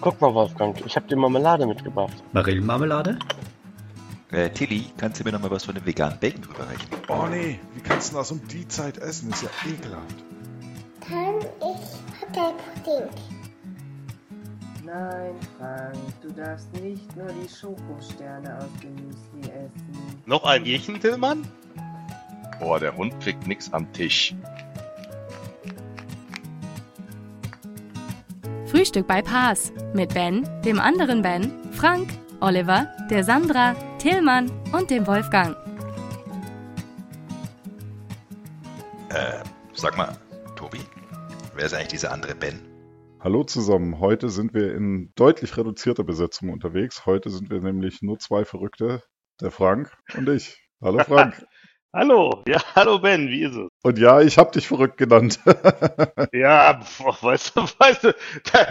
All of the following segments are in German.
Guck mal, Wolfgang, ich habe dir Marmelade mitgebracht. Marillenmarmelade? Äh, Tilly, kannst du mir noch mal was von dem veganen Bacon rüberreichen? Oh nee, wie kannst du das um die Zeit essen? Ist ja ekelhaft. Kann ich Hotelpudding? Nein, Frank, du darfst nicht nur die Schokosterne aus dem Müsli essen. Noch ein Bierchen, Tillmann? Boah, der Hund kriegt nix am Tisch. Frühstück bei Paas mit Ben, dem anderen Ben, Frank, Oliver, der Sandra, Tillmann und dem Wolfgang. Äh, sag mal, Tobi, wer ist eigentlich dieser andere Ben? Hallo zusammen, heute sind wir in deutlich reduzierter Besetzung unterwegs. Heute sind wir nämlich nur zwei Verrückte, der Frank und ich. Hallo Frank. Hallo, ja, hallo Ben, wie ist es? Und ja, ich habe dich verrückt genannt. Ja, boah, weißt du, weißt du, da,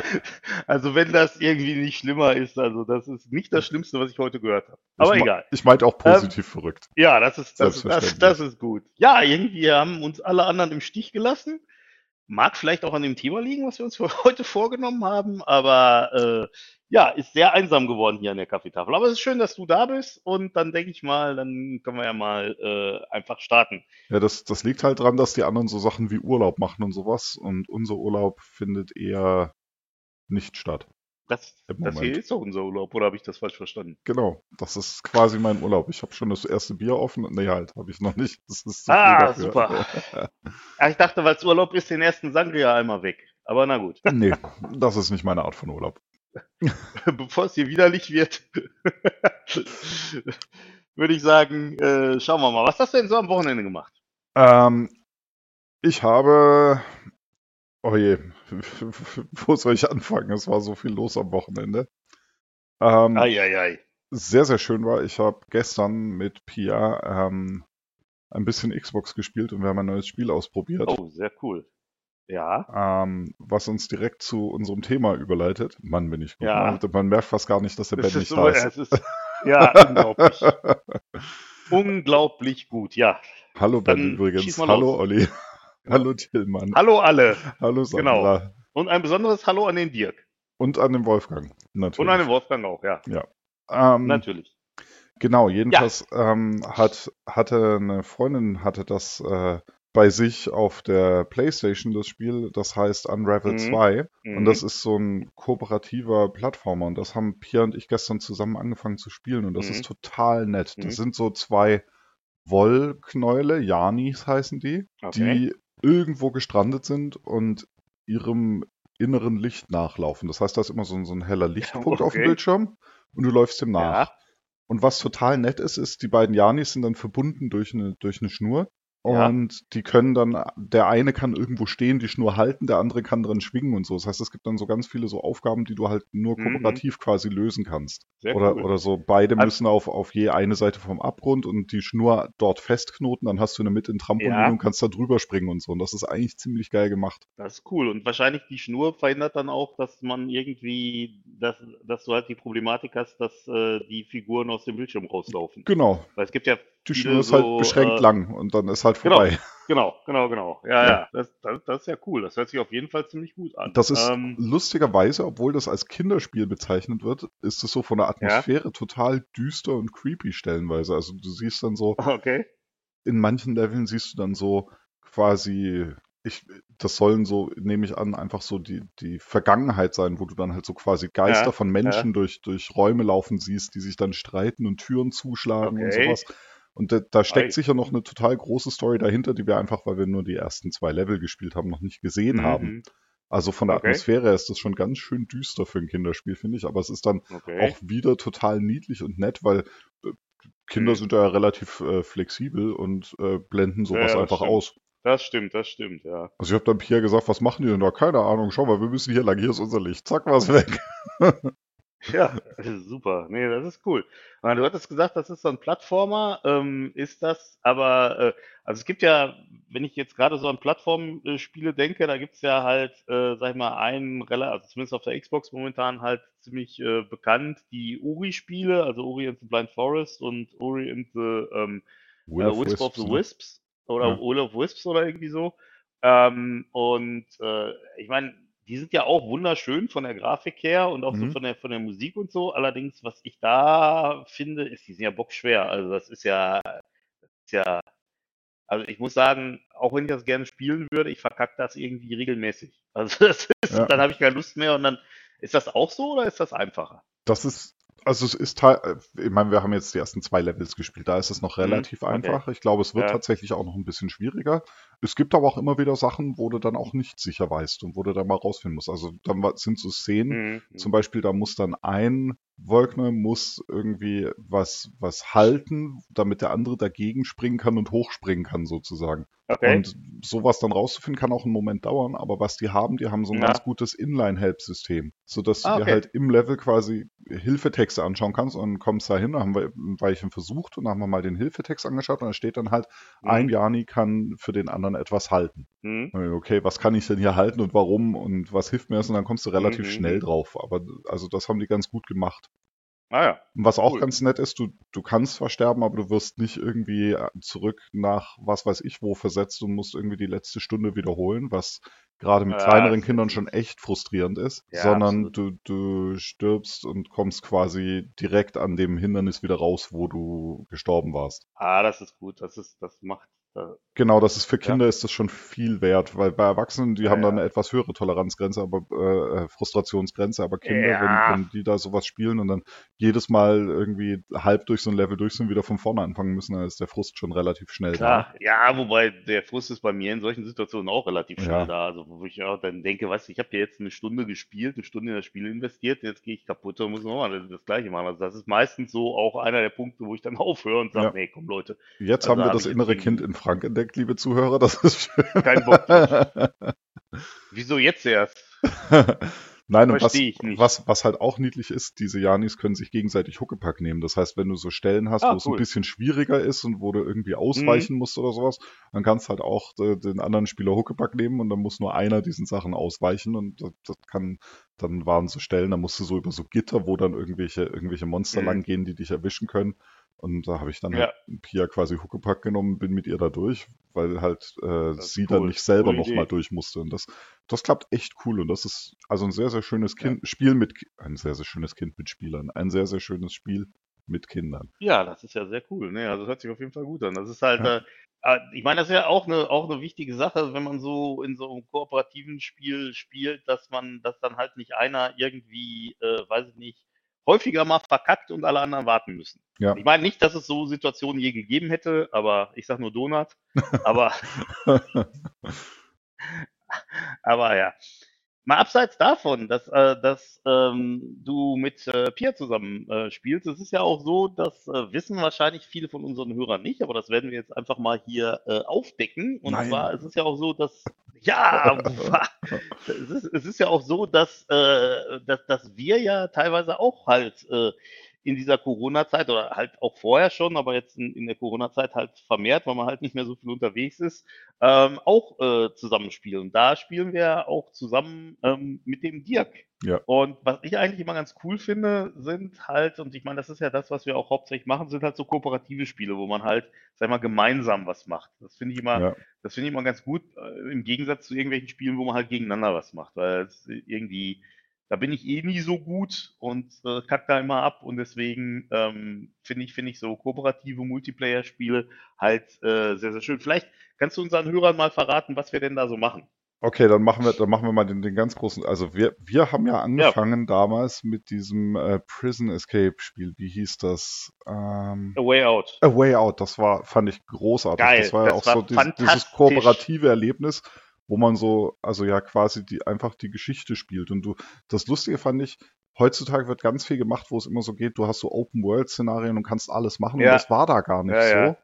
also wenn das irgendwie nicht schlimmer ist, also das ist nicht das Schlimmste, was ich heute gehört habe. Aber ich, egal. Ich meinte auch positiv verrückt. Ja, das ist, das, das, das ist gut. Ja, irgendwie haben uns alle anderen im Stich gelassen. Mag vielleicht auch an dem Thema liegen, was wir uns für heute vorgenommen haben, aber äh, ja, ist sehr einsam geworden hier an der Kaffeetafel. Aber es ist schön, dass du da bist und dann denke ich mal, dann können wir ja mal äh, einfach starten. Ja, das, das liegt halt dran, dass die anderen so Sachen wie Urlaub machen und sowas und unser Urlaub findet eher nicht statt. Das, das hier ist doch unser Urlaub, oder habe ich das falsch verstanden? Genau, das ist quasi mein Urlaub. Ich habe schon das erste Bier offen. Nee, halt, habe ich noch nicht. Ah, super. Ja, ich dachte, weil es Urlaub ist, den ersten Sangria einmal weg. Aber na gut, Nee, das ist nicht meine Art von Urlaub. bevor es hier widerlich wird, würde ich sagen, äh, schauen wir mal. Was hast du denn so am Wochenende gemacht? Ähm, ich habe. Oh je, wo soll ich anfangen? Es war so viel los am Wochenende. Ähm, Eieiei. sehr, sehr schön war, ich habe gestern mit Pia ähm, ein bisschen Xbox gespielt und wir haben ein neues Spiel ausprobiert. Oh, sehr cool. Ja. Ähm, was uns direkt zu unserem Thema überleitet. Mann, bin ich gut. Ja. ne? Man merkt fast gar nicht, dass der Ben nicht da ist. es ist ja unglaublich. unglaublich gut, ja. Hallo Ben Dann übrigens. Hallo. Olli. Hallo Tillmann. Hallo alle. Hallo Genau. Sandra. Und ein besonderes Hallo an den Dirk. Und an den Wolfgang. Natürlich. Und an den Wolfgang auch, ja. ähm, Natürlich. Genau, jedenfalls ähm, hat, hatte eine Freundin hatte das äh, bei sich auf der Playstation, das Spiel, das heißt Unravel Mhm. 2. Mhm. Und das ist so ein kooperativer Plattformer. Und das haben Pia und ich gestern zusammen angefangen zu spielen. Und das Mhm. ist total nett. Das Mhm. sind so zwei Wollknäule, Janis heißen die, Okay. die irgendwo gestrandet sind und ihrem inneren Licht nachlaufen. Das heißt, da ist immer so ein, so ein heller Lichtpunkt auf dem okay. Bildschirm und du läufst dem nach. Ja. Und was total nett ist, ist, die beiden Janis sind dann verbunden durch eine, durch eine Schnur. Ja. Und die können dann, der eine kann irgendwo stehen, die Schnur halten, der andere kann dran schwingen und so. Das heißt, es gibt dann so ganz viele so Aufgaben, die du halt nur Mhm. kooperativ quasi lösen kannst. Sehr Oder, cool. oder so, beide Also- müssen auf, auf je eine Seite vom Abgrund und die Schnur dort festknoten, dann hast du in der Mitte ein Trampolin Ja. und kannst da drüber springen und so. Und das ist eigentlich ziemlich geil gemacht. Das ist cool. Und wahrscheinlich die Schnur verhindert dann auch, dass man irgendwie, dass, dass du halt die Problematik hast, dass äh, die Figuren aus dem Bildschirm rauslaufen. Genau. Weil es gibt ja Die Schnur ist so, halt beschränkt äh, lang und dann ist halt genau. vorbei. Genau, genau, genau. Ja, Ja. ja. Das, das, das ist ja cool. Das hört sich auf jeden Fall ziemlich gut an. Das ist Ähm, lustigerweise, obwohl das als Kinderspiel bezeichnet wird, ist es so von der Atmosphäre total düster und creepy stellenweise. Also du siehst dann so, okay. in manchen Leveln siehst du dann so quasi, ich, das sollen so, nehme ich an, einfach so die, die Vergangenheit sein, wo du dann halt so quasi Geister Ja, von Menschen durch, durch Räume laufen siehst, die sich dann streiten und Türen zuschlagen und Okay. sowas. Und da, da steckt Ei. sicher noch eine total große Story dahinter, die wir einfach, weil wir nur die ersten zwei Level gespielt haben, noch nicht gesehen haben. Mhm. Also von der Okay. Atmosphäre her ist das schon ganz schön düster für ein Kinderspiel, finde ich. Aber es ist dann Okay. auch wieder total niedlich und nett, weil äh, Kinder Mhm. sind ja relativ äh, flexibel und äh, blenden sowas Ja, einfach stimmt. aus. Das stimmt, das stimmt, ja. Also ich habe dann Pia gesagt, was machen die denn da? Keine Ahnung, schau mal, wir müssen hier lang, hier ist unser Licht. Zack, war's weg. Ja, super. Nee, das ist cool. Aber Du hattest gesagt, das ist so ein Plattformer. Ähm, ist das, aber, äh, also es gibt ja, wenn ich jetzt gerade so an Plattformspiele denke, da gibt's ja halt, äh, sag ich mal, einen, rela- also zumindest auf der Xbox momentan halt ziemlich äh, bekannt, die Uri-Spiele, also Uri and the Blind Forest und Uri and the ähm, Will äh, of Wisp of Wisps, the ne? Wisps oder Ja. Will of Wisps oder irgendwie so. Ähm, und äh, ich meine, die sind ja auch wunderschön von der Grafik her und auch so Mhm. von der, von der Musik und so. Allerdings, was ich da finde, ist, die sind ja bockschwer. Also das ist ja, das ist ja, also ich muss sagen, auch wenn ich das gerne spielen würde, ich verkacke das irgendwie regelmäßig. Also das ist, Ja. dann habe ich keine Lust mehr und dann, ist das auch so oder ist das einfacher? Das ist, also es ist teil, äh, ich meine, wir haben jetzt die ersten zwei Levels gespielt, da ist es noch Mhm, relativ okay. einfach. Ich glaube, es wird Ja. tatsächlich auch noch ein bisschen schwieriger. Es gibt aber auch immer wieder Sachen, wo du dann auch nicht sicher weißt und wo du dann mal rausfinden musst. Also dann sind so Szenen, Mhm. zum Beispiel, da muss dann ein Wolkner muss irgendwie was, was halten, damit der andere dagegen springen kann und hochspringen kann, sozusagen. Okay. Und sowas dann rauszufinden, kann auch einen Moment dauern, aber was die haben, die haben so ein Ja. ganz gutes Inline-Help-System, sodass du Ah, dir okay. halt im Level quasi Hilfetexte anschauen kannst und kommst da hin, da haben wir ein Weilchen versucht und dann haben wir mal den Hilfetext angeschaut und da steht dann halt, ein Mhm. Jani kann für den anderen etwas halten. Mhm. Okay, was kann ich denn hier halten und warum und was hilft mir das? Und dann kommst du relativ Mhm. schnell drauf. Aber also das haben die ganz gut gemacht. Ah ja. Was auch Cool. ganz nett ist, du, du kannst zwar sterben, aber du wirst nicht irgendwie äh, zurück nach was weiß ich wo versetzt und musst irgendwie die letzte Stunde wiederholen, was gerade mit Ja, kleineren Kindern schon echt frustrierend ist, Ja, sondern absolut. du, du stirbst und kommst quasi direkt an dem Hindernis wieder raus, wo du gestorben warst. Ah, das ist gut. Das ist, das macht, Genau, das ist für Ja. Kinder ist das schon viel wert, weil bei Erwachsenen, die Ja, haben dann ja. eine etwas höhere Toleranzgrenze, aber äh, äh, Frustrationsgrenze, aber Kinder, Ja. wenn, wenn die da sowas spielen und dann jedes Mal irgendwie halb durch so ein Level durch sind, wieder von vorne anfangen müssen, dann ist der Frust schon relativ schnell Klar, ja, wobei der Frust ist bei mir in solchen Situationen auch relativ schnell Ja. da. Also wo ich auch dann denke, weißt du, ich habe ja jetzt eine Stunde gespielt, eine Stunde in das Spiel investiert, jetzt gehe ich kaputt und muss nochmal das, gleiche machen. Also das ist meistens so auch einer der Punkte, wo ich dann aufhöre und sage, Ja. nee, komm Leute, da. Jetzt Also haben wir das innere Kind in Frank entdeckt, liebe Zuhörer, das ist schön. kein Bock. Wieso jetzt erst? Nein, und was, was, was halt auch niedlich ist, diese Janis können sich gegenseitig Huckepack nehmen. Das heißt, wenn du so Stellen hast, Ah, wo es ein cool. Mhm. bisschen schwieriger ist und wo du irgendwie ausweichen musst oder sowas, dann kannst halt auch äh, den anderen Spieler Huckepack nehmen und dann muss nur einer diesen Sachen ausweichen und das, das kann, dann waren so Stellen, da musst du so über so Gitter, wo dann irgendwelche, irgendwelche Monster Mhm. lang gehen, die dich erwischen können. Und da habe ich dann Ja. halt Pia quasi Huckepack genommen, bin mit ihr da durch, weil halt äh, sie dann cool. nicht selber nochmal durch musste. Und das, das klappt echt cool. Und das ist also ein sehr, sehr schönes kind, Spiel mit, ein sehr, sehr schönes Kind mit Spielern. Ein sehr, sehr schönes Spiel mit Kindern. Ja, das ist ja sehr cool. Ne? Also das hört sich auf jeden Fall gut an. Das ist halt, Ja. äh, äh, ich meine, das ist ja auch eine, auch eine wichtige Sache, wenn man so in so einem kooperativen Spiel spielt, dass man, dass dann halt nicht einer irgendwie, äh, weiß ich nicht, häufiger mal verkackt und alle anderen warten müssen. Ja. Ich meine nicht, dass es so Situationen je gegeben hätte, aber ich sag nur Donut. Aber, aber ja. Mal abseits davon, dass, äh, dass ähm, du mit äh, Pia zusammen äh, spielst, es ist ja auch so, das äh, wissen wahrscheinlich viele von unseren Hörern nicht, aber das werden wir jetzt einfach mal hier äh, aufdecken. Und Nein. zwar ist es ja auch so, dass ja, es ist, es ist ja auch so, dass, äh, dass, dass wir ja teilweise auch halt äh, in dieser Corona-Zeit oder halt auch vorher schon, aber jetzt in, in der Corona-Zeit halt vermehrt, weil man halt nicht mehr so viel unterwegs ist, ähm, auch äh, zusammenspielen. Da spielen wir auch zusammen ähm, mit dem Dirk. Ja. Und was ich eigentlich immer ganz cool finde, sind halt, und ich meine, das ist ja das, was wir auch hauptsächlich machen, sind halt so kooperative Spiele, wo man halt, sag ich mal, gemeinsam was macht. Das finde ich immer, Ja. das finde ich immer ganz gut, äh, im Gegensatz zu irgendwelchen Spielen, wo man halt gegeneinander was macht, weil es irgendwie, da bin ich eh nie so gut und äh, kack da immer ab und deswegen ähm, finde ich, finde ich so kooperative Multiplayer-Spiele halt äh, sehr, sehr schön. Vielleicht kannst du unseren Hörern mal verraten, was wir denn da so machen. Okay, dann machen wir, dann machen wir mal den, den ganz großen. Also wir, wir haben ja angefangen damals mit diesem äh, Prison Escape Spiel. Wie hieß das? Ähm, A Way Out. A Way Out, das war, fand ich großartig. Geil, das war ja das auch war so dieses, dieses kooperative Erlebnis, wo man so, also ja quasi die einfach die Geschichte spielt. Und du, das Lustige fand ich, heutzutage wird ganz viel gemacht, wo es immer so geht, du hast so Open-World-Szenarien und kannst alles machen. Ja. Und das war da gar nicht Ja, so. ja.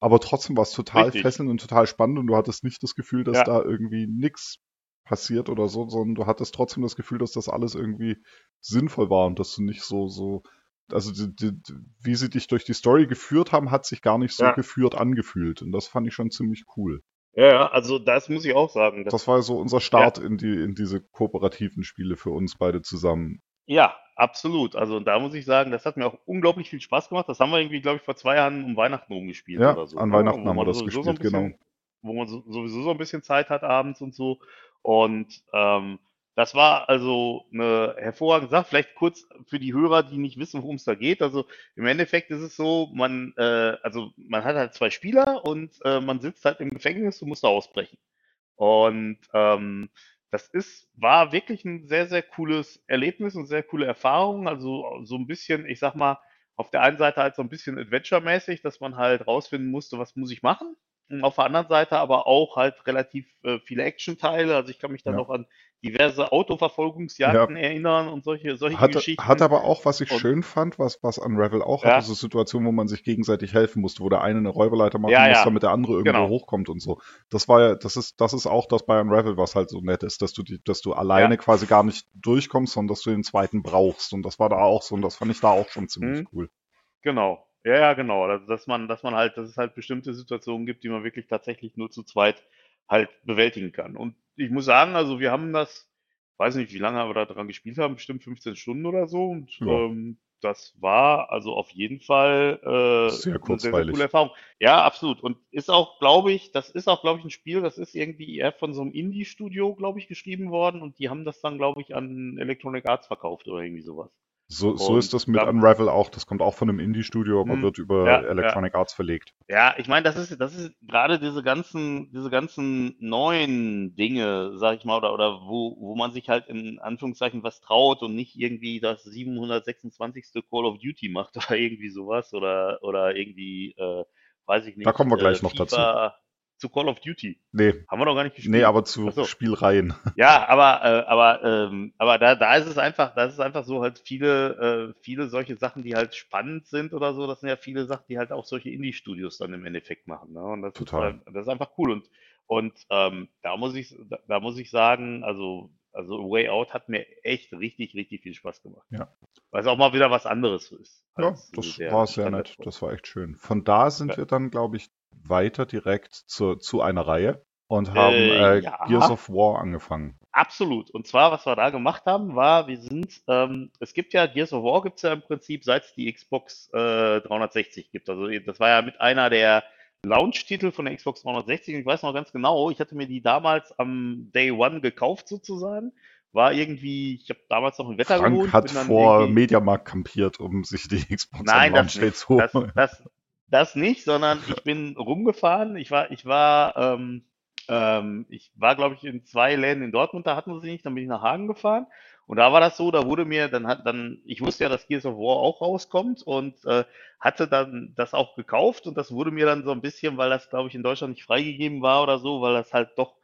Aber trotzdem war es total Richtig. fesselnd und total spannend und du hattest nicht das Gefühl, dass da irgendwie nichts passiert oder so, sondern du hattest trotzdem das Gefühl, dass das alles irgendwie sinnvoll war und dass du nicht so, so, also die, die, wie sie dich durch die Story geführt haben, hat sich gar nicht so geführt angefühlt. Und das fand ich schon ziemlich cool. Ja, ja, also das muss ich auch sagen. Das, Das war so unser Start in die, in diese kooperativen Spiele für uns beide zusammen. ja, absolut. Also da muss ich sagen, das hat mir auch unglaublich viel Spaß gemacht. Das haben wir irgendwie, glaube ich, vor zwei Jahren um Weihnachten rumgespielt Ja, oder so. an ne? Weihnachten haben wir das sowieso so gespielt, bisschen, genau. Wo man so, sowieso so ein bisschen Zeit hat abends und so. Und ähm, das war also eine hervorragende Sache. Vielleicht kurz für die Hörer, die nicht wissen, worum es da geht. Also im Endeffekt ist es so, man, äh, also man hat halt zwei Spieler und äh, man sitzt halt im Gefängnis und muss da ausbrechen. Und ähm, das ist, war wirklich ein sehr, sehr cooles Erlebnis und sehr coole Erfahrung. Also so ein bisschen, ich sag mal, auf der einen Seite halt so ein bisschen Adventure-mäßig, dass man halt rausfinden musste, was muss ich machen. Und auf der anderen Seite aber auch halt relativ äh, viele Action-Teile. Also ich kann mich dann Ja. auch an diverse Autoverfolgungsjagden erinnern und solche, solche Hat, Geschichten. hat aber auch, was ich Und- schön fand, was, was Unravel auch Ja. hatte, so Situationen, wo man sich gegenseitig helfen musste, wo der eine eine Räuberleiter machen Ja, muss, ja. damit der andere irgendwo Genau. hochkommt und so. Das war ja, das ist, das ist auch das bei Unravel, was halt so nett ist, dass du die, dass du alleine Ja. quasi gar nicht durchkommst, sondern dass du den zweiten brauchst. Und das war da auch so und das fand ich da auch schon ziemlich Mhm. cool. Genau. Ja, ja, genau. Also, dass man, dass man halt, dass es halt bestimmte Situationen gibt, die man wirklich tatsächlich nur zu zweit halt bewältigen kann. Und ich muss sagen, also wir haben das, weiß nicht, wie lange wir da dran gespielt haben, bestimmt 15 Stunden oder so. Und Ja. ähm, das war also auf jeden Fall äh, Sehr eine sehr, sehr coole Erfahrung. Ja, absolut. Und ist auch, glaube ich, das ist auch, glaube ich, ein Spiel, das ist irgendwie eher von so einem Indie-Studio, glaube ich, geschrieben worden. Und die haben das dann, glaube ich, an Electronic Arts verkauft oder irgendwie sowas. So, so ist das mit da- Unravel auch. Das kommt auch von einem Indie-Studio, aber Mhm. wird über Ja, Electronic Arts verlegt. Ja, ich meine, das ist, das ist gerade diese ganzen, diese ganzen neuen Dinge, sag ich mal, oder, oder wo, wo man sich halt in Anführungszeichen was traut und nicht irgendwie das 726. Call of Duty macht oder irgendwie sowas oder, oder irgendwie, äh, weiß ich nicht. Da kommen wir gleich äh, noch dazu. Zu Call of Duty. Nee, Haben wir noch gar nicht gespielt. nee, aber zu so. Spielreihen. Ja, aber, äh, aber, ähm, aber da, da ist es einfach, da ist es einfach so halt viele, äh, viele solche Sachen, die halt spannend sind oder so. Das sind ja viele Sachen, die halt auch solche Indie-Studios dann im Endeffekt machen. Ne? Und das Total. ist, halt- das ist einfach cool. Und, und ähm, da muss ich, da, da muss ich sagen, also, also Way Out hat mir echt richtig, richtig viel Spaß gemacht. Ja. Weil es auch mal wieder was anderes ist. Ja, das war sehr nett. Das war echt schön. Von da sind Ja. wir dann, glaube ich, weiter direkt zur, zu einer Reihe und haben Äh, äh, ja. Gears of War angefangen. Absolut. Und zwar, was wir da gemacht haben, war, wir sind, ähm, es gibt ja, Gears of War gibt es ja im Prinzip, seit es die Xbox äh, 360 gibt. Also das war ja mit einer der Launch-Titel von der Xbox 360. Und ich weiß noch ganz genau, ich hatte mir die damals am Day One gekauft sozusagen. War irgendwie, ich habe damals noch in Wetter Frank gewohnt. hat vor Mediamarkt kampiert, um sich die Xbox Nein, am das nicht. zu holen. das, das nicht, sondern ich bin rumgefahren. Ich war, ich war, ähm, ähm, ich war, glaube ich, in zwei Läden in Dortmund, da hatten sie nicht, dann bin ich nach Hagen gefahren. Und da war das so, da wurde mir, dann hat dann, ich wusste ja, dass Gears of War auch rauskommt und äh, hatte dann das auch gekauft und das wurde mir dann so ein bisschen, weil das, glaube ich, in Deutschland nicht freigegeben war oder so, weil das halt doch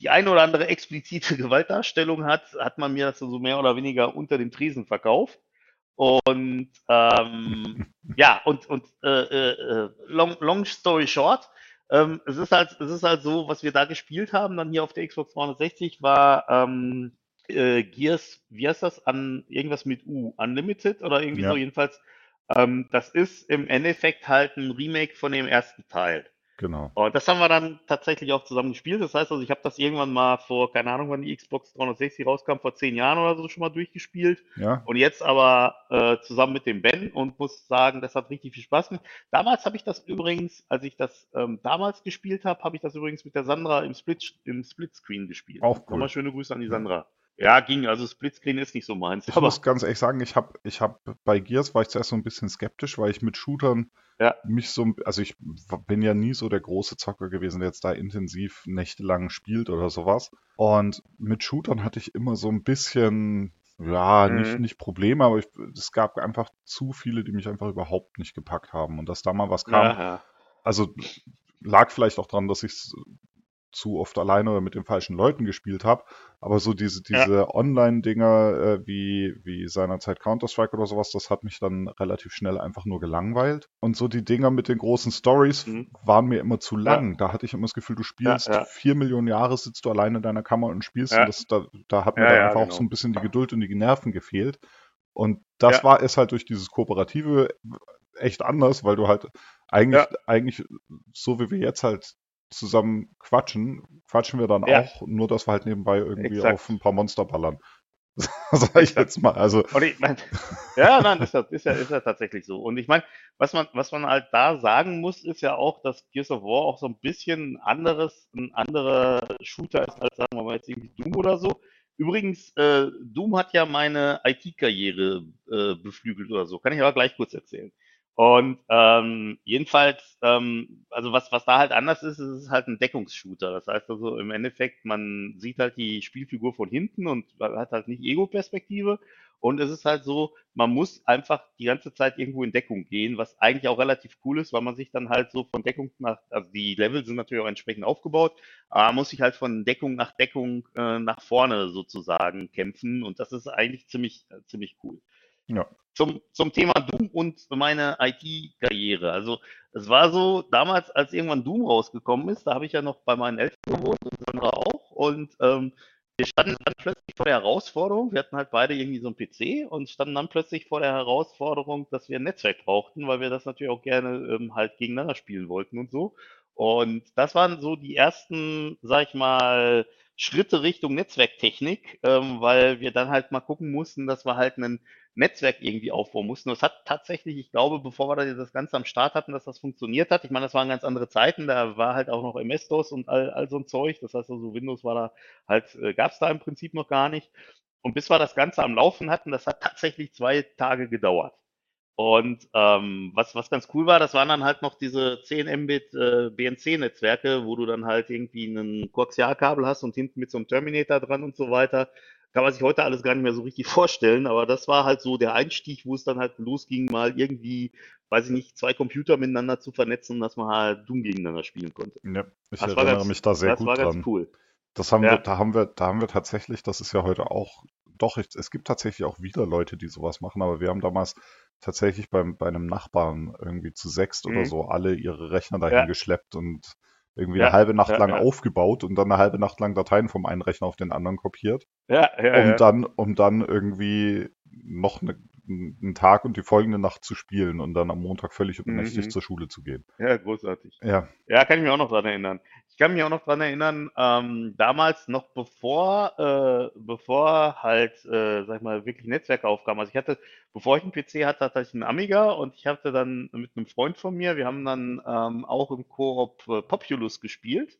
die eine oder andere explizite Gewaltdarstellung hat, hat man mir das so mehr oder weniger unter dem Tresen verkauft. Und ähm, ja, und, und äh, äh, äh, long, long story short, ähm, es ist halt, es ist halt so, was wir da gespielt haben, dann hier auf der Xbox 360 war ähm, äh, Gears, wie heißt das, an irgendwas mit U, Unlimited oder irgendwie Ja. so, jedenfalls. Ähm, das ist im Endeffekt halt ein Remake von dem ersten Teil. Genau. Und das haben wir dann tatsächlich auch zusammen gespielt. Das heißt also, ich habe das irgendwann mal vor, keine Ahnung, wann die Xbox 360 rauskam, vor zehn Jahren oder so schon mal durchgespielt. Ja, Und jetzt aber äh, zusammen mit dem Ben und muss sagen, das hat richtig viel Spaß gemacht. Damals habe ich das übrigens, als ich das ähm, damals gespielt habe, habe ich das übrigens mit der Sandra im Split im Splitscreen gespielt. Auch cool. Nochmal schöne Grüße an die Sandra. Ja, ging. Also Splitscreen ist nicht so meins. ich muss ganz ehrlich sagen, ich habe ich hab bei Gears war ich zuerst so ein bisschen skeptisch, weil ich mit Shootern Ja. mich so, also ich bin ja nie so der große Zocker gewesen, der jetzt da intensiv nächtelang spielt oder sowas. Und mit Shootern hatte ich immer so ein bisschen, ja, nicht, Mhm. nicht Probleme, aber ich, es gab einfach zu viele, die mich einfach überhaupt nicht gepackt haben. Und dass da mal was kam, ja. also lag vielleicht auch dran, dass ich zu oft alleine oder mit den falschen Leuten gespielt habe. Aber so diese, Ja. diese Online-Dinger äh, wie, wie seinerzeit Counter-Strike oder sowas, das hat mich dann relativ schnell einfach nur gelangweilt. Und so die Dinger mit den großen Stories Mhm. waren mir immer zu lang. Da hatte ich immer das Gefühl, du spielst Ja, ja. vier Millionen Jahre, sitzt du alleine in deiner Kammer und spielst. Ja. Und das, da, da hat mir Ja, dann ja, einfach auch genau. so ein bisschen die Geduld und die Nerven gefehlt. Und das Ja. war es halt durch dieses Kooperative echt anders, weil du halt eigentlich, Ja. eigentlich so wie wir jetzt halt zusammen quatschen, quatschen wir dann Ja. auch, nur dass wir halt nebenbei irgendwie Exakt. auf ein paar Monster ballern. Sag ich jetzt mal. Also, ich mein, ja, nein, ist ja, ist ja, ist ja tatsächlich so. Und ich meine, was man, was man halt da sagen muss, ist ja auch, dass Gears of War auch so ein bisschen ein anderes, ein anderer Shooter ist als, sagen wir mal, jetzt irgendwie Doom oder so. Übrigens, äh, Doom hat ja meine IT-Karriere äh, beflügelt oder so. Kann ich aber gleich kurz erzählen. Und ähm, jedenfalls, ähm, also was, was da halt anders ist, ist es halt ein Deckungsshooter. Das heißt also im Endeffekt, man sieht halt die Spielfigur von hinten und hat halt nicht Ego-Perspektive. Und es ist halt so, man muss einfach die ganze Zeit irgendwo in Deckung gehen, was eigentlich auch relativ cool ist, weil man sich dann halt so von Deckung nach, also die Level sind natürlich auch entsprechend aufgebaut, aber man muss sich halt von Deckung nach Deckung äh, nach vorne sozusagen kämpfen und das ist eigentlich ziemlich, äh, ziemlich cool. Ja. Zum, zum Thema Doom und meine IT-Karriere. Also es war so, damals, als irgendwann Doom rausgekommen ist, da habe ich ja noch bei meinen Eltern gewohnt und Sandra auch und ähm, wir standen dann plötzlich vor der Herausforderung, wir hatten halt beide irgendwie so einen PC und standen dann plötzlich vor der Herausforderung, dass wir ein Netzwerk brauchten, weil wir das natürlich auch gerne ähm, halt gegeneinander spielen wollten und so. Und das waren so die ersten, sag ich mal, Schritte Richtung Netzwerktechnik, ähm, weil wir dann halt mal gucken mussten, dass wir halt ein Netzwerk irgendwie aufbauen mussten. Das hat tatsächlich, ich glaube, bevor wir das Ganze am Start hatten, dass das funktioniert hat. Ich meine, das waren ganz andere Zeiten, da war halt auch noch MS-DOS und all, all so ein Zeug. Das heißt also, Windows war da halt, äh, gab es da im Prinzip noch gar nicht. Und bis wir das Ganze am Laufen hatten, das hat tatsächlich zwei Tage gedauert. Und ähm, was, was ganz cool war, das waren dann halt noch diese 10 Mbit äh, BNC-Netzwerke, wo du dann halt irgendwie ein Koaxialkabel hast und hinten mit so einem Terminator dran und so weiter. Kann man sich heute alles gar nicht mehr so richtig vorstellen, aber das war halt so der Einstieg, wo es dann halt losging, mal irgendwie, weiß ich nicht, zwei Computer miteinander zu vernetzen, dass man halt Doom gegeneinander spielen konnte. Ja, ich Das war erinnere ganz, mich da sehr das gut war dran. ganz cool. Das haben wir, Ja. da haben wir, da haben wir tatsächlich, das ist ja heute auch, doch, es gibt tatsächlich auch wieder Leute, die sowas machen, aber wir haben damals tatsächlich beim, bei einem Nachbarn irgendwie zu sechst oder Mhm. so alle ihre Rechner dahin Ja. geschleppt und irgendwie Ja, eine halbe Nacht ja, lang ja. aufgebaut und dann eine halbe Nacht lang Dateien vom einen Rechner auf den anderen kopiert, Ja, ja, um ja. dann, um dann irgendwie noch eine, einen Tag und die folgende Nacht zu spielen und dann am Montag völlig übernächtig Mhm. zur Schule zu gehen. Ja, großartig. Ja, Ja, kann ich mich auch noch dran erinnern. Ich kann mich auch noch dran erinnern, ähm, damals noch bevor, äh, bevor halt, äh, sag ich mal, wirklich Netzwerke aufkamen. Also ich hatte, bevor ich einen PC hatte, hatte ich einen Amiga und ich hatte dann mit einem Freund von mir, wir haben dann ähm, auch im Koop äh, Populous gespielt.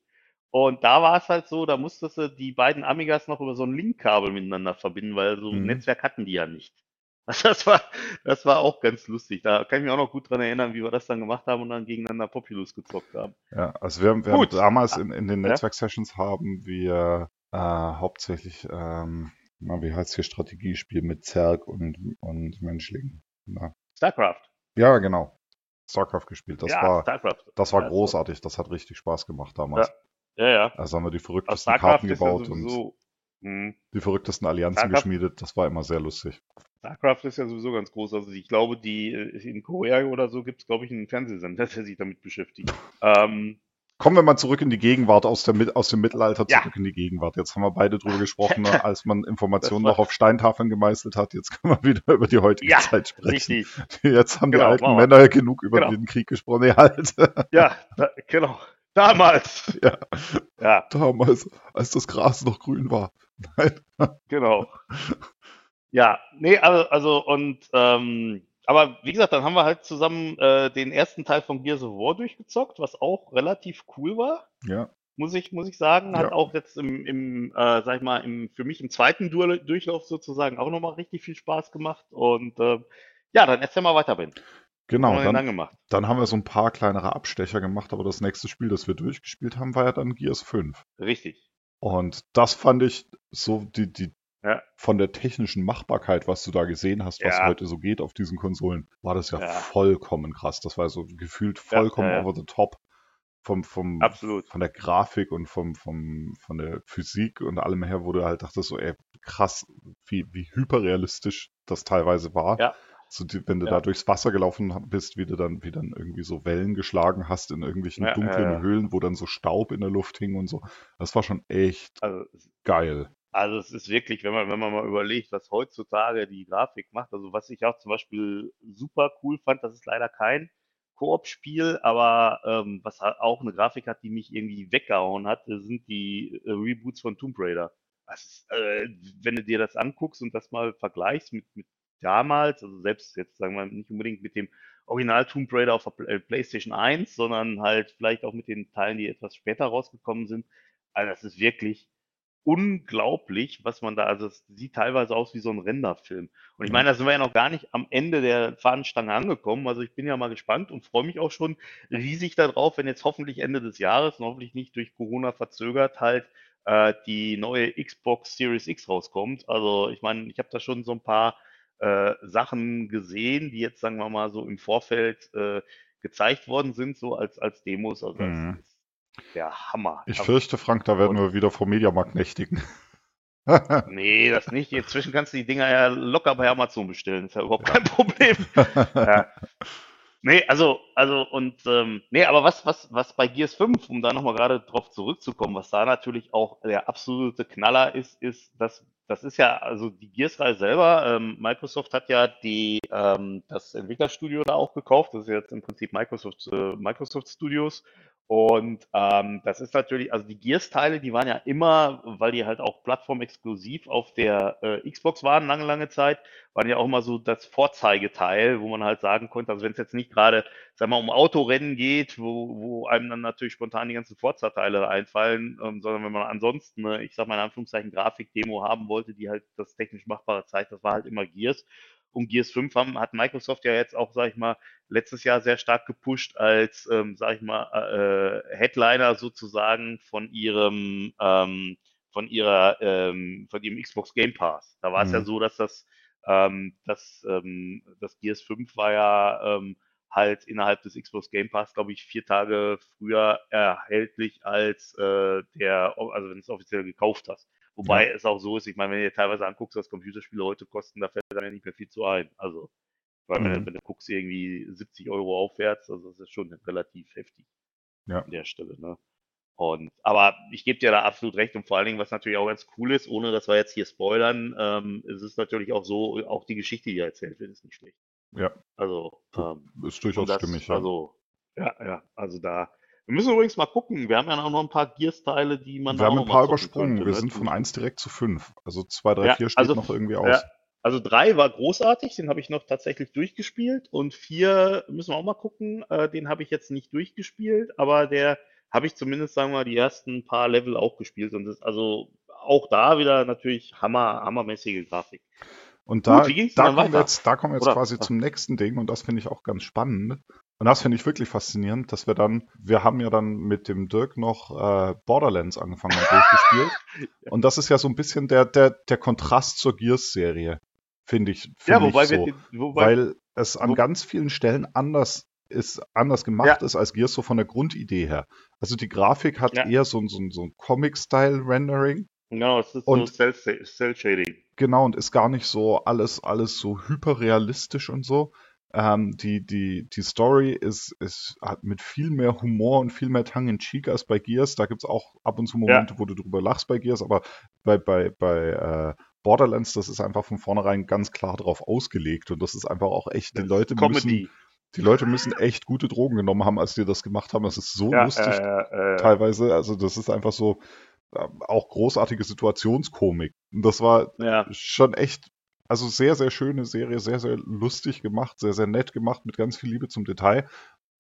Und da war es halt so, da musstest du die beiden Amigas noch über so ein Linkkabel miteinander verbinden, weil so ein Mhm. Netzwerk hatten die ja nicht. Also das war, das war auch ganz lustig. Da kann ich mich auch noch gut dran erinnern, wie wir das dann gemacht haben und dann gegeneinander Populous gezockt haben. Ja, also wir, haben- wir haben damals in, in den Ja. Netzwerksessions haben wir äh, hauptsächlich, ähm, na, wie heißt hier, Strategiespiel mit Zerg und, und Menschling. Na, StarCraft. ja, genau. StarCraft gespielt. Das ja, war, StarCraft. das war Ja, großartig. Das hat richtig Spaß gemacht damals. Ja, ja. Also haben wir die verrücktesten Karten ist ja gebaut und mh, die verrücktesten Allianzen StarCraft- geschmiedet. Das war immer sehr lustig. StarCraft ist ja sowieso ganz groß. Also ich glaube, die äh, in Korea oder so gibt es, glaube ich, einen Fernsehsender, der sich damit beschäftigt. Ähm, Kommen wir mal zurück in die Gegenwart, aus, der, aus dem Mittelalter Ja. zurück in die Gegenwart. Jetzt haben wir beide drüber gesprochen, ne, als man Informationen noch auf Steintafeln gemeißelt hat. Jetzt können wir wieder über die heutige ja, Zeit sprechen. richtig. Jetzt haben die Genau, alten machen wir. Männer genug über Genau. den Krieg gesprochen. Nee, halt. Ja, da, genau. Damals. Ja. Ja, Damals, als das Gras noch grün war. Nein. genau. Ja, nee, also, also und ähm, aber wie gesagt, dann haben wir halt zusammen äh, den ersten Teil von Gears of War durchgezockt, was auch relativ cool war. Ja, muss ich, muss ich sagen. Hat Ja. auch jetzt im, im äh, sag ich mal, im, für mich im zweiten Dur Durchlauf sozusagen auch nochmal richtig viel Spaß gemacht. Und äh, ja, dann erzähl mal weiter, Ben. Genau. dann Dann, gemacht? dann haben wir so ein paar kleinere Abstecher gemacht, aber das nächste Spiel, das wir durchgespielt haben, war ja dann Gears 5. Richtig. Und das fand ich so die, die Ja. von der technischen Machbarkeit, was du da gesehen hast, was Ja. heute so geht auf diesen Konsolen, war das ja, Ja. vollkommen krass. Das war so gefühlt vollkommen over the top. Vom, vom, Absolut. von der Grafik und vom, vom, von der Physik und allem her, wo du halt dachtest, so, ey, krass, wie, wie hyperrealistisch das teilweise war. Ja. So die, wenn du Ja. da durchs Wasser gelaufen bist, wie du dann, wie dann irgendwie so Wellen geschlagen hast in irgendwelchen Ja, dunklen. Höhlen, wo dann so Staub in der Luft hing und so. Das war schon echt Also, geil. Also es ist wirklich, wenn man, wenn man mal überlegt, was heutzutage die Grafik macht, also was ich auch zum Beispiel super cool fand, das ist leider kein Koop-Spiel, aber ähm, was auch eine Grafik hat, die mich irgendwie weggehauen hat, sind die äh, Reboots von Tomb Raider. Ist, äh, wenn du dir das anguckst und das mal vergleichst mit, mit damals, also selbst jetzt sagen wir nicht unbedingt mit dem Original Tomb Raider auf der äh, PlayStation 1, sondern halt vielleicht auch mit den Teilen, die etwas später rausgekommen sind. Also das ist wirklich unglaublich, was man da, also es sieht teilweise aus wie so ein Renderfilm. Und ich Ja. meine, da sind wir ja noch gar nicht am Ende der Fahnenstange angekommen. Also ich bin ja mal gespannt und freue mich auch schon riesig darauf, wenn jetzt hoffentlich Ende des Jahres und hoffentlich nicht durch Corona verzögert halt äh, die neue Xbox Series X rauskommt. Also ich meine, ich habe da schon so ein paar äh, Sachen gesehen, die jetzt, sagen wir mal, so im Vorfeld äh, gezeigt worden sind, so als, als Demos. Also das Mhm. Der Hammer. Ich Aber- fürchte, Frank, da werden wir wieder vor Mediamarkt nächtigen. Nee, das nicht. Inzwischen kannst du die Dinger ja locker bei Amazon bestellen. Ist ja überhaupt kein Problem. Ja. Nee, also, also, und, ähm, nee, aber was, was, was bei Gears 5, um da nochmal gerade drauf zurückzukommen, was da natürlich auch der absolute Knaller ist, ist, dass, das ist ja, also die Gears-Reihe selber, ähm, Microsoft hat ja die, ähm, das Entwicklerstudio da auch gekauft. Das ist jetzt im Prinzip Microsoft, äh, Microsoft Studios. Und ähm, das ist natürlich, also die Gears-Teile, die waren ja immer, weil die halt auch plattformexklusiv auf der äh, Xbox waren, lange, lange Zeit, waren ja auch immer so das Vorzeigeteil, wo man halt sagen konnte, also wenn es jetzt nicht gerade, sag mal, um Autorennen geht, wo, wo einem dann natürlich spontan die ganzen Forza-Teile einfallen, ähm, sondern wenn man ansonsten, eine, ich sag mal in Anführungszeichen, Grafikdemo haben wollte, die halt das technisch Machbare zeigt, das war halt immer Gears. Und Gears 5 haben, hat Microsoft ja jetzt auch, sag ich mal, letztes Jahr sehr stark gepusht als, ähm, sag ich mal, äh, Headliner sozusagen von ihrem, ähm, von ihrer, ähm, von ihrem Xbox Game Pass. Da war es ja Mhm. so, dass das, ähm, das, ähm, das Gears 5 war ja ähm, halt innerhalb des Xbox Game Pass, glaube ich, vier Tage früher erhältlich als äh, der, also wenn du es offiziell gekauft hast. Wobei es auch so ist, ich meine, wenn du dir teilweise anguckst, was Computerspiele heute kosten, da fällt dann ja nicht mehr viel zu ein. Also, weil wenn, Mhm. du- wenn du guckst, irgendwie 70 Euro aufwärts, also das ist schon relativ heftig Ja. an der Stelle, ne? Und, aber ich gebe dir da absolut recht und vor allen Dingen, was natürlich auch ganz cool ist, ohne dass wir jetzt hier spoilern, ähm, ist es natürlich auch so, auch die Geschichte, die erzählt wird, ist nicht schlecht. Ja. Also, ähm, Ist durchaus das, stimmig, ja. also, ja, ja, also da, wir müssen übrigens mal gucken, wir haben ja noch ein paar Gears-Teile, die man Wir haben ein paar übersprungen. könnte, Wir ne? sind von Die- 1 direkt zu 5. Also 2, 3, Ja, 4 steht also- noch irgendwie aus. Ja, also drei war großartig, den habe ich noch tatsächlich durchgespielt und vier müssen wir auch mal gucken, äh, den habe ich jetzt nicht durchgespielt, aber der habe ich zumindest, sagen wir mal, die ersten paar Level auch gespielt und das ist also auch da wieder natürlich hammer, hammermäßige Grafik. Und da, Gut, da, kommen wir jetzt, da kommen wir jetzt Oder- quasi zum nächsten Ding und das finde ich auch ganz spannend. Und das finde ich wirklich faszinierend, dass wir dann, wir haben ja dann mit dem Dirk noch äh, Borderlands angefangen und durchgespielt. Und das ist ja so ein bisschen der, der, der Kontrast zur Gears-Serie, finde ich, Ja, finde wobei ich so. wir, wobei, weil es an wo- ganz vielen Stellen anders ist, anders gemacht ist als Gears so von der Grundidee her. Also die Grafik hat Ja. eher so, so, ein- so ein Comic-Style-Rendering. Genau, es ist und- so Cell, Cell Shading. Genau, und ist gar nicht so alles, alles so hyperrealistisch und so. Ähm, die, die, die Story ist, ist, hat mit viel mehr Humor und viel mehr Tongue in Cheek als bei Gears. Da gibt's auch ab und zu Momente, wo du drüber lachst bei Gears, aber bei, bei, bei äh, Borderlands, das ist einfach von vornherein ganz klar drauf ausgelegt. Und das ist einfach auch echt, die Das Leute müssen, die Leute müssen echt gute Drogen genommen haben, als die das gemacht haben. Das ist so Ja, lustig äh, äh, teilweise. Also das ist einfach so auch großartige Situationskomik. Und das war ja, schon echt, also sehr, sehr schöne Serie, sehr, sehr lustig gemacht, sehr, sehr nett gemacht, mit ganz viel Liebe zum Detail.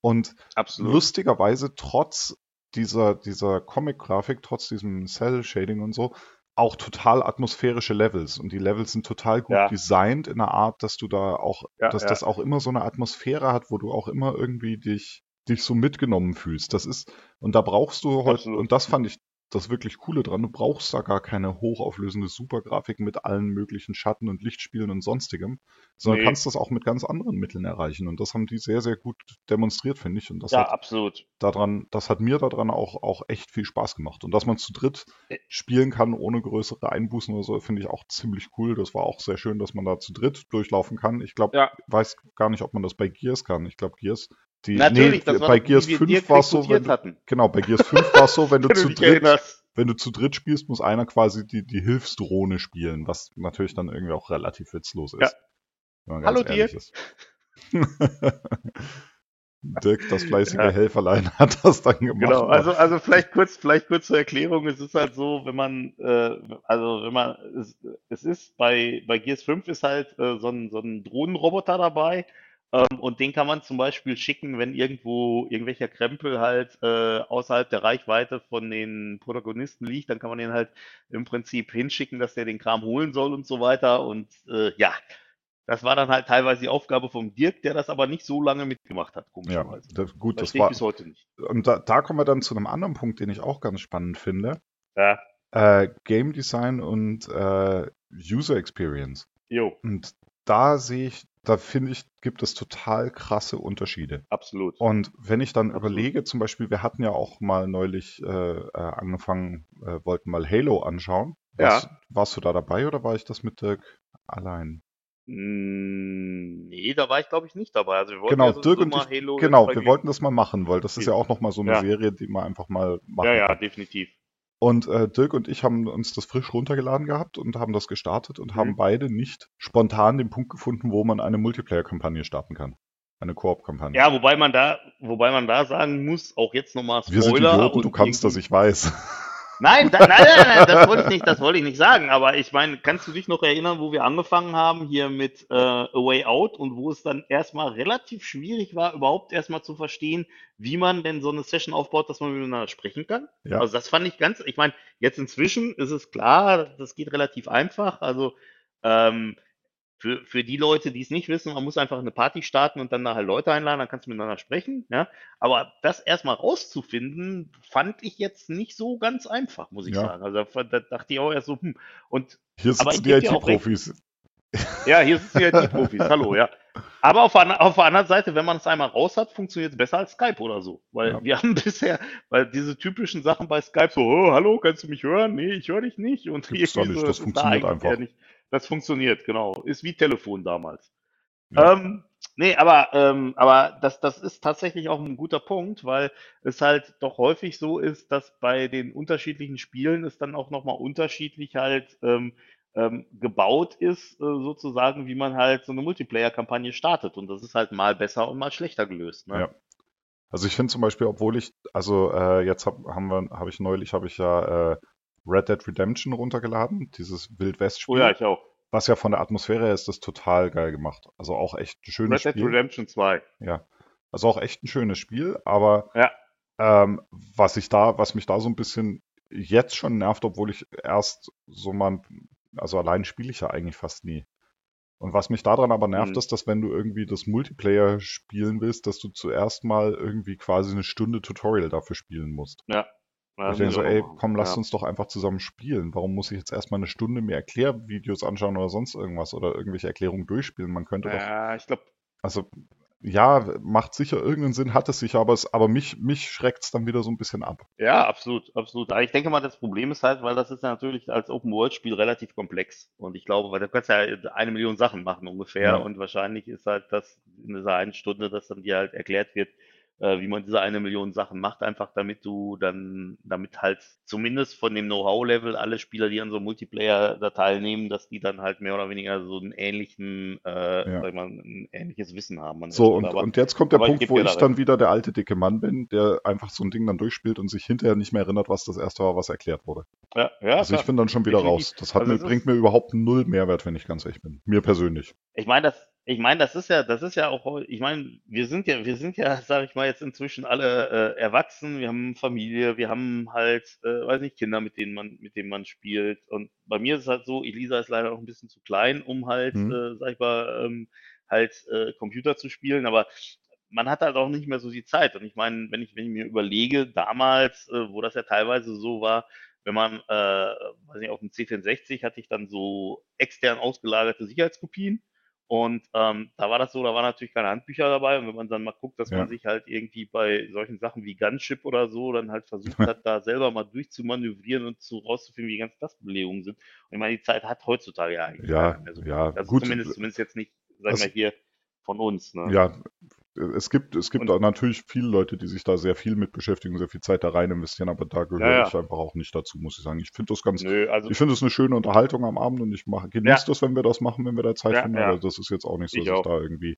Und absolut. lustigerweise, trotz dieser, dieser Comic-Grafik, trotz diesem Cell-Shading und so, auch total atmosphärische Levels. Und die Levels sind total gut Ja. designt in einer Art, dass du da auch, Ja, dass ja. das auch immer so eine Atmosphäre hat, wo du auch immer irgendwie dich, dich so mitgenommen fühlst. Das ist, und da brauchst du heute, und das fand ich das wirklich Coole dran. Du brauchst da gar keine hochauflösende Supergrafik mit allen möglichen Schatten und Lichtspielen und sonstigem, sondern Nee. kannst das auch mit ganz anderen Mitteln erreichen. Und das haben die sehr, sehr gut demonstriert, finde ich. Und das Ja, hat absolut. daran, das hat mir daran auch, auch echt viel Spaß gemacht. Und dass man zu dritt spielen kann, ohne größere Einbußen oder so, finde ich auch ziemlich cool. Das war auch sehr schön, dass man da zu dritt durchlaufen kann. Ich glaube, Ja. weiß gar nicht, ob man das bei Gears kann. Ich glaube, Gears, die, Natürlich, nee, das war bei Gears wie wir 5 Dirk war es so, wenn du, hatten. genau, bei Gears 5 war so, wenn du zu dritt, wenn du zu dritt spielst, muss einer quasi die, die Hilfsdrohne spielen, was natürlich dann irgendwie auch relativ witzlos ist. Ja. Wenn man Hallo, ist. Dirk, das fleißige Ja. Helferlein, hat das dann gemacht. Genau, also, also vielleicht kurz, vielleicht kurz zur Erklärung. Es ist halt so, wenn man, äh, also wenn man, es, es ist bei, bei Gears 5 ist halt äh, so ein, so ein Drohnenroboter dabei, Ähm, und den kann man zum Beispiel schicken, wenn irgendwo irgendwelcher Krempel halt äh, außerhalb der Reichweite von den Protagonisten liegt, dann kann man den halt im Prinzip hinschicken, dass der den Kram holen soll und so weiter. Und äh, ja, das war dann halt teilweise die Aufgabe vom Dirk, der das aber nicht so lange mitgemacht hat, Ja, komischerweise. das, gut, das Verstehe war. bis heute nicht. Und da, da kommen wir dann zu einem anderen Punkt, den ich auch ganz spannend finde. Ja, Äh, Game Design und äh, User Experience. jo, Und da sehe ich, da finde ich, gibt es total krasse Unterschiede. absolut. Und wenn ich dann Absolut. überlege, zum Beispiel, wir hatten ja auch mal neulich äh, äh, angefangen, äh, wollten mal Halo anschauen. Ja. Warst, warst du da dabei oder war ich das mit Dirk allein? Mm, Nee, da war ich glaube ich nicht dabei. Also wir wollten Genau, ja Dirk und ich, Halo genau, wir wollten das mal machen, weil das ist ja auch nochmal so eine Ja. Serie, die man einfach mal machen Ja, ja, kann. definitiv. Und äh, Dirk und ich haben uns das frisch runtergeladen gehabt und haben das gestartet und Mhm. haben beide nicht spontan den Punkt gefunden, wo man eine Multiplayer-Kampagne starten kann. Eine Koop-Kampagne. Ja, wobei man da, wobei man da sagen muss, auch jetzt nochmal Wir sind Spoiler. Idioten, du kannst das, ich weiß. Nein, da, nein, nein, nein, das wollte ich nicht, das wollte ich nicht sagen. Aber ich meine, kannst du dich noch erinnern, wo wir angefangen haben hier mit äh, A Way Out und wo es dann erstmal relativ schwierig war, überhaupt erstmal zu verstehen, wie man denn so eine Session aufbaut, dass man miteinander sprechen kann? Ja. Also das fand ich ganz, ich meine, jetzt inzwischen ist es klar, das geht relativ einfach. Also ähm, für, für die Leute, die es nicht wissen, man muss einfach eine Party starten und dann da halt Leute einladen, dann kannst du miteinander sprechen. Ja? Aber das erstmal rauszufinden, fand ich jetzt nicht so ganz einfach, muss ich Ja. sagen. Also da, da dachte ich auch erst so, hm. Und Hier sitzen die. IT-Profis. ja, hier sind die IT-Profis, hallo, ja. Aber auf, der- auf der anderen Seite, wenn man es einmal raus hat, funktioniert es besser als Skype oder so. Weil Ja. wir haben bisher, weil diese typischen Sachen bei Skype so, oh, hallo, kannst du mich hören? Nee, ich höre dich nicht. Und Gibt's da nicht, so, das da funktioniert eigentlich einfach. nicht. Das funktioniert, genau. Ist wie Telefon damals. Ja. Ähm, nee, aber, ähm, aber das, das ist tatsächlich auch ein guter Punkt, weil es halt doch häufig so ist, dass bei den unterschiedlichen Spielen es dann auch nochmal unterschiedlich halt ähm, ähm, gebaut ist, äh, sozusagen, wie man halt so eine Multiplayer-Kampagne startet. Und das ist halt mal besser und mal schlechter gelöst. Ne? Ja. Also ich finde zum Beispiel, obwohl ich, also äh, jetzt hab, haben wir, habe ich neulich, habe ich ja äh, Red Dead Redemption runtergeladen, dieses Wild West Spiel, Oh ja, ich auch. was ja von der Atmosphäre her ist, das total geil gemacht. Also auch echt ein schönes Red Dead Spiel. Redemption 2. Ja. Also auch echt ein schönes Spiel, aber Ja. ähm, was ich da, was mich da so ein bisschen jetzt schon nervt, obwohl ich erst so mal, also allein spiele ich ja eigentlich fast nie. Und was mich daran aber nervt, Mhm. ist, dass wenn du irgendwie das Multiplayer spielen willst, dass du zuerst mal irgendwie quasi eine Stunde Tutorial dafür spielen musst. Ja. Ja, ich denke so, ey, komm, lass ja. uns doch einfach zusammen spielen. Warum muss ich jetzt erstmal eine Stunde mir Erklärvideos anschauen oder sonst irgendwas oder irgendwelche Erklärungen durchspielen? Man könnte doch Ja, ich glaube, also ja, macht sicher irgendeinen Sinn, hat es sicher, aber, es, aber mich, mich schreckt es dann wieder so ein bisschen ab. Ja, absolut, absolut. Aber ich denke mal, das Problem ist halt, weil das ist ja natürlich als Open-World-Spiel relativ komplex. Und ich glaube, weil du kannst ja eine Million Sachen machen ungefähr. Ja. Und wahrscheinlich ist halt das in dieser einen Stunde, dass dann dir halt erklärt wird, äh, wie man diese eine Million Sachen macht, einfach damit du dann, damit halt zumindest von dem Know-how-Level alle Spieler, die an so einem Multiplayer da teilnehmen, dass die dann halt mehr oder weniger so einen ähnlichen, äh, Ja. sag ich mal, ein ähnliches Wissen haben. So, und, Aber- und jetzt kommt der ich Punkt, geb wo ich dann wieder der alte dicke Mann bin, der einfach so ein Ding dann durchspielt und sich hinterher nicht mehr erinnert, was das erste war, was erklärt wurde. ja, ja, Also ich klar. bin dann schon wieder Definitiv. raus. Das hat Also mir, bringt mir überhaupt null Mehrwert, wenn ich ganz ehrlich bin. Mir persönlich. Ich meine, das, ich meine, das ist ja, das ist ja auch, ich meine, wir sind ja, wir sind ja, sage ich mal, jetzt inzwischen alle äh, erwachsen, wir haben Familie, wir haben halt, äh, weiß nicht, Kinder, mit denen man, mit denen man spielt. Und bei mir ist es halt so, Elisa ist leider noch ein bisschen zu klein, um halt, Mhm. äh, sag ich mal, ähm, halt äh, Computer zu spielen, aber man hat halt auch nicht mehr so die Zeit. Und ich meine, wenn ich, wenn ich mir überlege, damals, äh, wo das ja teilweise so war, wenn man, äh, weiß nicht, auf dem C64 hatte ich dann so extern ausgelagerte Sicherheitskopien. Und ähm, da war das so, da waren natürlich keine Handbücher dabei. Und wenn man dann mal guckt, dass Ja. man sich halt irgendwie bei solchen Sachen wie Gunship oder so dann halt versucht hat, da selber mal durchzumanövrieren und zu rauszufinden, wie ganz das Belegungen sind. Und ich meine, die Zeit hat heutzutage ja eigentlich Ja, keiner mehr so. ja, Also gut. zumindest, zumindest jetzt nicht, sag ich Das- mal, hier von uns. Ne? Ja, es gibt, es gibt Und- natürlich viele Leute, die sich da sehr viel mit beschäftigen, sehr viel Zeit da rein investieren, aber da gehöre Ja, ja. ich einfach auch nicht dazu, muss ich sagen. Ich finde das ganz, Nö, also ich finde es eine schöne Unterhaltung am Abend und ich mache, genieße Ja. das, wenn wir das machen, wenn wir da Zeit finden, aber das ist jetzt auch nicht so, Ich dass ich auch. da irgendwie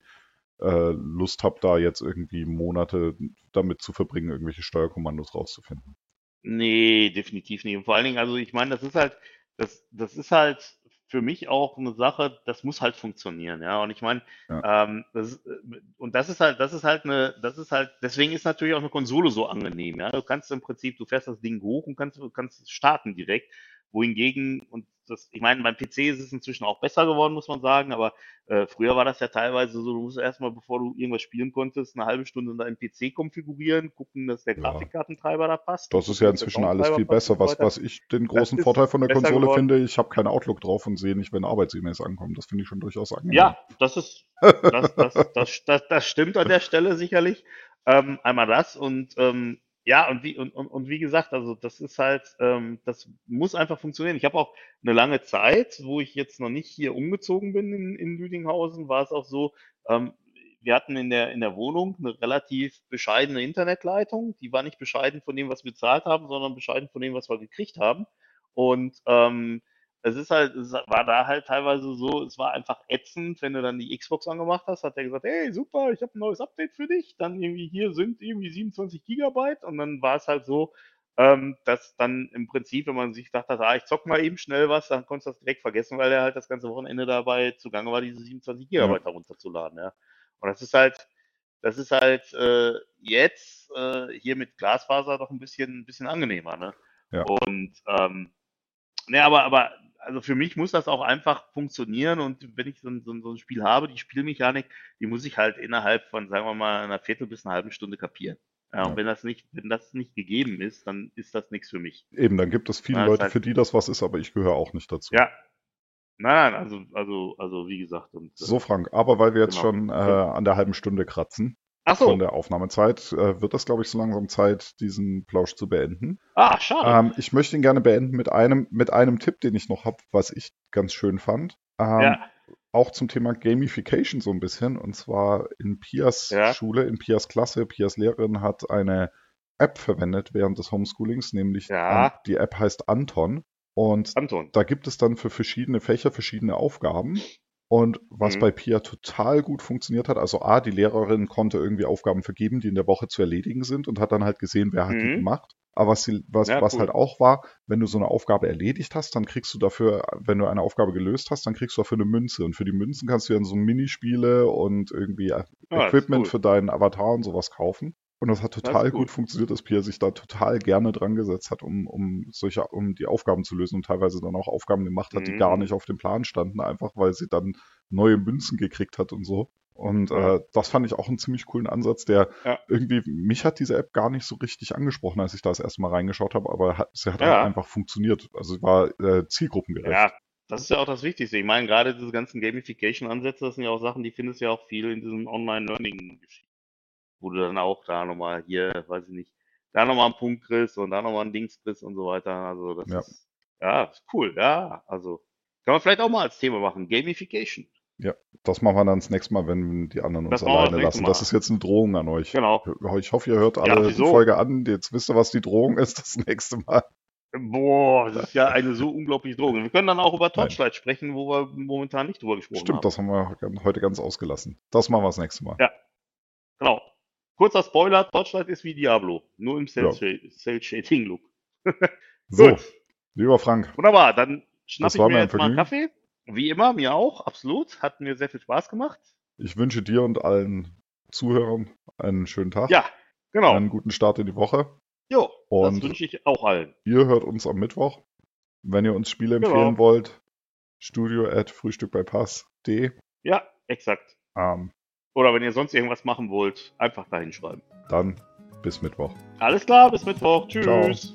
äh, Lust habe, da jetzt irgendwie Monate damit zu verbringen, irgendwelche Steuerkommandos rauszufinden. Nee, definitiv nicht. Und vor allen Dingen, also ich meine, das ist halt, das, das ist halt für mich auch eine Sache, das muss halt funktionieren, ja. Und ich meine, Ja. ähm, das äh, und das ist halt, das ist halt eine, das ist halt, deswegen ist natürlich auch eine Konsole so angenehm, ja. Du kannst im Prinzip, du fährst das Ding hoch und kannst, kannst starten direkt. Wohingegen, und das, ich meine, beim PC ist es inzwischen auch besser geworden, muss man sagen, aber äh, früher war das ja teilweise so, du musst erstmal, bevor du irgendwas spielen konntest, eine halbe Stunde deinen PC konfigurieren, gucken, dass der Ja. Grafikkartentreiber da passt. Das ist ja inzwischen alles viel besser. Was, was ich den großen Vorteil von der Konsole geworden. finde, ich habe keinen Outlook drauf und sehe nicht, wenn Arbeits-E-Mails ankommen. Das finde ich schon durchaus angenehm. Ja, das ist, das, das, das, das, das stimmt an der Stelle sicherlich. Ähm, einmal das und ähm, ja, und wie, und, und, und wie gesagt, also das ist halt, ähm, das muss einfach funktionieren. Ich habe auch eine lange Zeit, wo ich jetzt noch nicht hier umgezogen bin in, in Lüdinghausen, war es auch so, ähm, wir hatten in der, in der Wohnung eine relativ bescheidene Internetleitung. Die war nicht bescheiden von dem, was wir bezahlt haben, sondern bescheiden von dem, was wir gekriegt haben. Und ähm, es ist halt, es war da halt teilweise so, es war einfach ätzend, wenn du dann die Xbox angemacht hast, hat er gesagt, hey, super, ich habe ein neues Update für dich. Dann irgendwie hier sind irgendwie 27 Gigabyte und dann war es halt so, ähm, dass dann im Prinzip, wenn man sich dachte, ah, ich zock mal eben schnell was, dann konntest du das direkt vergessen, weil er halt das ganze Wochenende dabei zugange war, diese 27 Gigabyte herunterzuladen, ja. Und das ist halt, das ist halt äh, jetzt äh, hier mit Glasfaser doch ein bisschen, ein bisschen angenehmer, ne? Ja. Und ähm, ne, aber, aber also für mich muss das auch einfach funktionieren und wenn ich so ein, so ein, so ein Spiel habe, die Spielmechanik, die muss ich halt innerhalb von, sagen wir mal, einer Viertel bis einer halben Stunde kapieren. Ja, Ja. und wenn das nicht, wenn das nicht gegeben ist, dann ist das nichts für mich. Eben, dann gibt es viele ist Leute, halt- für die das was ist, aber ich gehöre auch nicht dazu. Ja. Nein, nein, also, also, also wie gesagt. Und, So, Frank, aber weil wir jetzt Genau. schon äh, an der halben Stunde kratzen so. von der Aufnahmezeit, äh, wird das, glaube ich, so langsam Zeit, diesen Plausch zu beenden. Ah, schade. Ähm, ich möchte ihn gerne beenden mit einem, mit einem Tipp, den ich noch habe, was ich ganz schön fand. Ähm, ja. Auch zum Thema Gamification so ein bisschen. Und zwar in Pias Ja. Schule, in Pias Klasse. Pias Lehrerin hat eine App verwendet während des Homeschoolings, nämlich Ja. ähm, die App heißt Anton. Und Anton. da gibt es dann für verschiedene Fächer verschiedene Aufgaben. Und was Mhm. bei Pia total gut funktioniert hat, also A, die Lehrerin konnte irgendwie Aufgaben vergeben, die in der Woche zu erledigen sind und hat dann halt gesehen, wer hat die Mhm. gemacht. Aber was, sie, was, Ja, was cool. halt auch war, wenn du so eine Aufgabe erledigt hast, dann kriegst du dafür, wenn du eine Aufgabe gelöst hast, dann kriegst du dafür eine Münze. Und für die Münzen kannst du dann so Minispiele und irgendwie Ah, das ist Equipment cool. für deinen Avatar und sowas kaufen. Und das hat total gut. gut funktioniert, dass Pia sich da total gerne dran gesetzt hat, um, um solche, um die Aufgaben zu lösen und teilweise dann auch Aufgaben gemacht hat, die Mhm. gar nicht auf dem Plan standen, einfach weil sie dann neue Münzen gekriegt hat und so. Und äh, das fand ich auch einen ziemlich coolen Ansatz, der Ja. irgendwie, mich hat diese App gar nicht so richtig angesprochen, als ich da das erste Mal reingeschaut habe, aber hat, sie hat Ja. halt einfach funktioniert. Also sie war äh, zielgruppengerecht. Ja, das ist ja auch das Wichtigste. Ich meine, gerade diese ganzen Gamification-Ansätze, das sind ja auch Sachen, die findest du ja auch viel in diesen Online-Learning-Geschichten. Wo du dann auch da nochmal hier, weiß ich nicht, da nochmal einen Punkt kriegst und da nochmal ein Dings kriegst und so weiter. Also das Ja. ist, ja, ist cool, ja. Also kann man vielleicht auch mal als Thema machen. Gamification. Das machen wir dann das nächste Mal, wenn die anderen uns Das das alleine lassen. Das Mal. ist jetzt eine Drohung an euch. Genau. Ich hoffe, ihr hört Ja, alle die wieso? Folge an. Jetzt wisst ihr, was die Drohung ist das nächste Mal. Boah, das ist ja eine so unglaubliche Droge. Wir können dann auch über Torchlight sprechen, wo wir momentan nicht drüber gesprochen Stimmt, haben. das haben wir heute ganz ausgelassen. Das machen wir das nächste Mal. Ja. Genau. Kurzer Spoiler, Torchlight ist wie Diablo, nur im Ja. Cell-Shading-Look. So, Gut. lieber Frank, Wunderbar, dann schnapp Das ich mir jetzt mal einen. Kaffee. Wie immer, mir auch, absolut. Hat mir sehr viel Spaß gemacht. ich wünsche dir und allen Zuhörern einen schönen Tag, Ja, genau. einen guten Start in die Woche. Jo, das Und- wünsche ich auch allen. Ihr hört uns am Mittwoch. Wenn ihr uns Spiele Genau. empfehlen wollt, studio at frühstück bei Pass.de. Ja, exakt. Ähm, Oder wenn ihr sonst irgendwas machen wollt, einfach dahin schreiben. dann bis Mittwoch. Alles klar, bis Mittwoch. Ciao. Tschüss.